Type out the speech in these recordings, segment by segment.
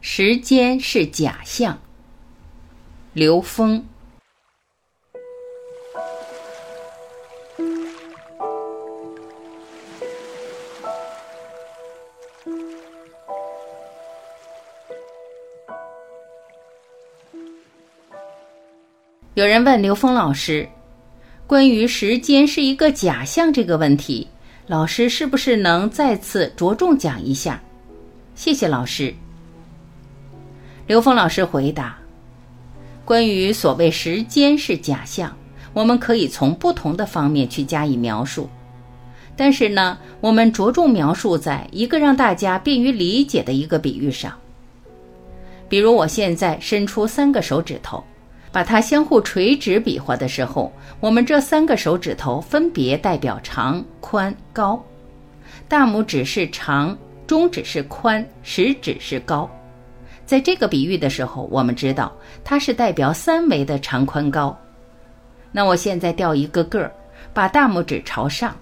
时间是假象。刘峰。有人问刘峰老师，关于时间是一个假象这个问题，老师是不是能再次着重讲一下？谢谢老师。刘峰老师回答：关于所谓时间是假象，我们可以从不同的方面去加以描述，但是呢，我们着重描述在一个让大家便于理解的一个比喻上。比如，我现在伸出三个手指头。把它相互垂直比划的时候，我们这三个手指头分别代表长、宽、高。大拇指是长，中指是宽，食指是高。在这个比喻的时候，我们知道它是代表三维的长、宽、高。那我现在调一个个儿，把大拇指朝上，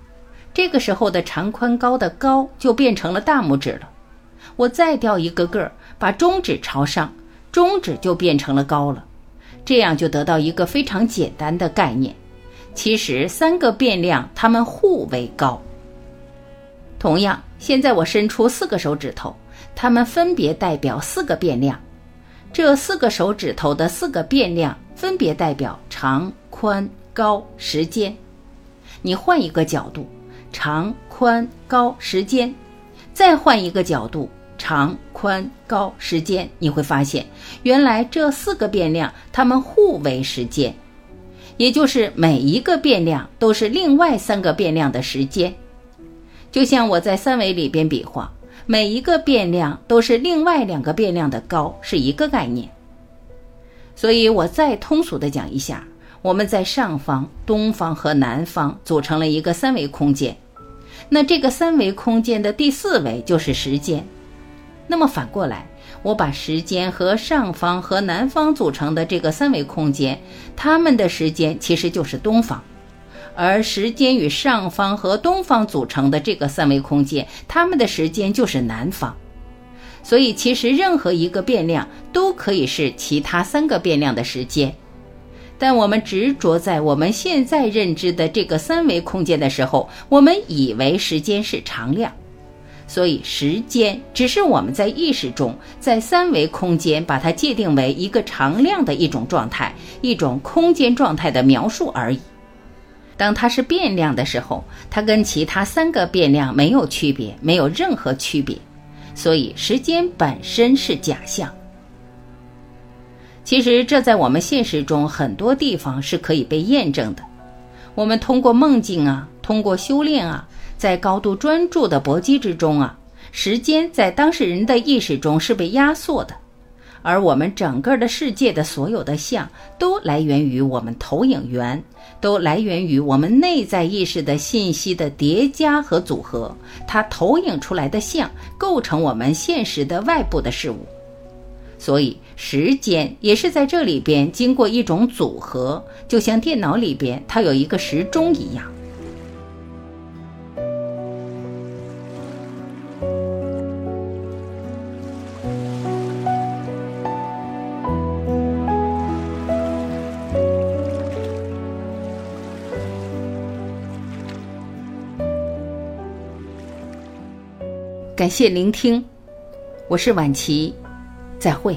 这个时候的长、宽、高的高就变成了大拇指了。我再调一个个儿，把中指朝上，中指就变成了高了。这样就得到一个非常简单的概念，其实三个变量它们互为高。同样，现在我伸出四个手指头，它们分别代表四个变量，这四个手指头的四个变量分别代表长、宽、高、时间。你换一个角度，长、宽、高、时间，再换一个角度。长、宽、高、时间，你会发现，原来这四个变量它们互为时间，也就是每一个变量都是另外三个变量的时间。就像我在三维里边比划，每一个变量都是另外两个变量的高，是一个概念。所以我再通俗的讲一下，我们在上方、东方和南方组成了一个三维空间，那这个三维空间的第四维就是时间。那么反过来，我把时间和上方和南方组成的这个三维空间，它们的时间其实就是东方；而时间与上方和东方组成的这个三维空间，它们的时间就是南方。所以，其实任何一个变量都可以是其他三个变量的时间。但我们执着在我们现在认知的这个三维空间的时候，我们以为时间是常量。所以，时间只是我们在意识中，在三维空间把它界定为一个常量的一种状态，一种空间状态的描述而已。当它是变量的时候，它跟其他三个变量没有区别，没有任何区别。所以，时间本身是假象。其实，这在我们现实中很多地方是可以被验证的。我们通过梦境啊，通过修炼啊。在高度专注的搏击之中啊，时间在当事人的意识中是被压缩的，而我们整个的世界的所有的像都来源于我们投影源，都来源于我们内在意识的信息的叠加和组合，它投影出来的像构成我们现实的外部的事物，所以时间也是在这里边经过一种组合，就像电脑里边它有一个时钟一样。感谢聆听，我是晚琪，再会。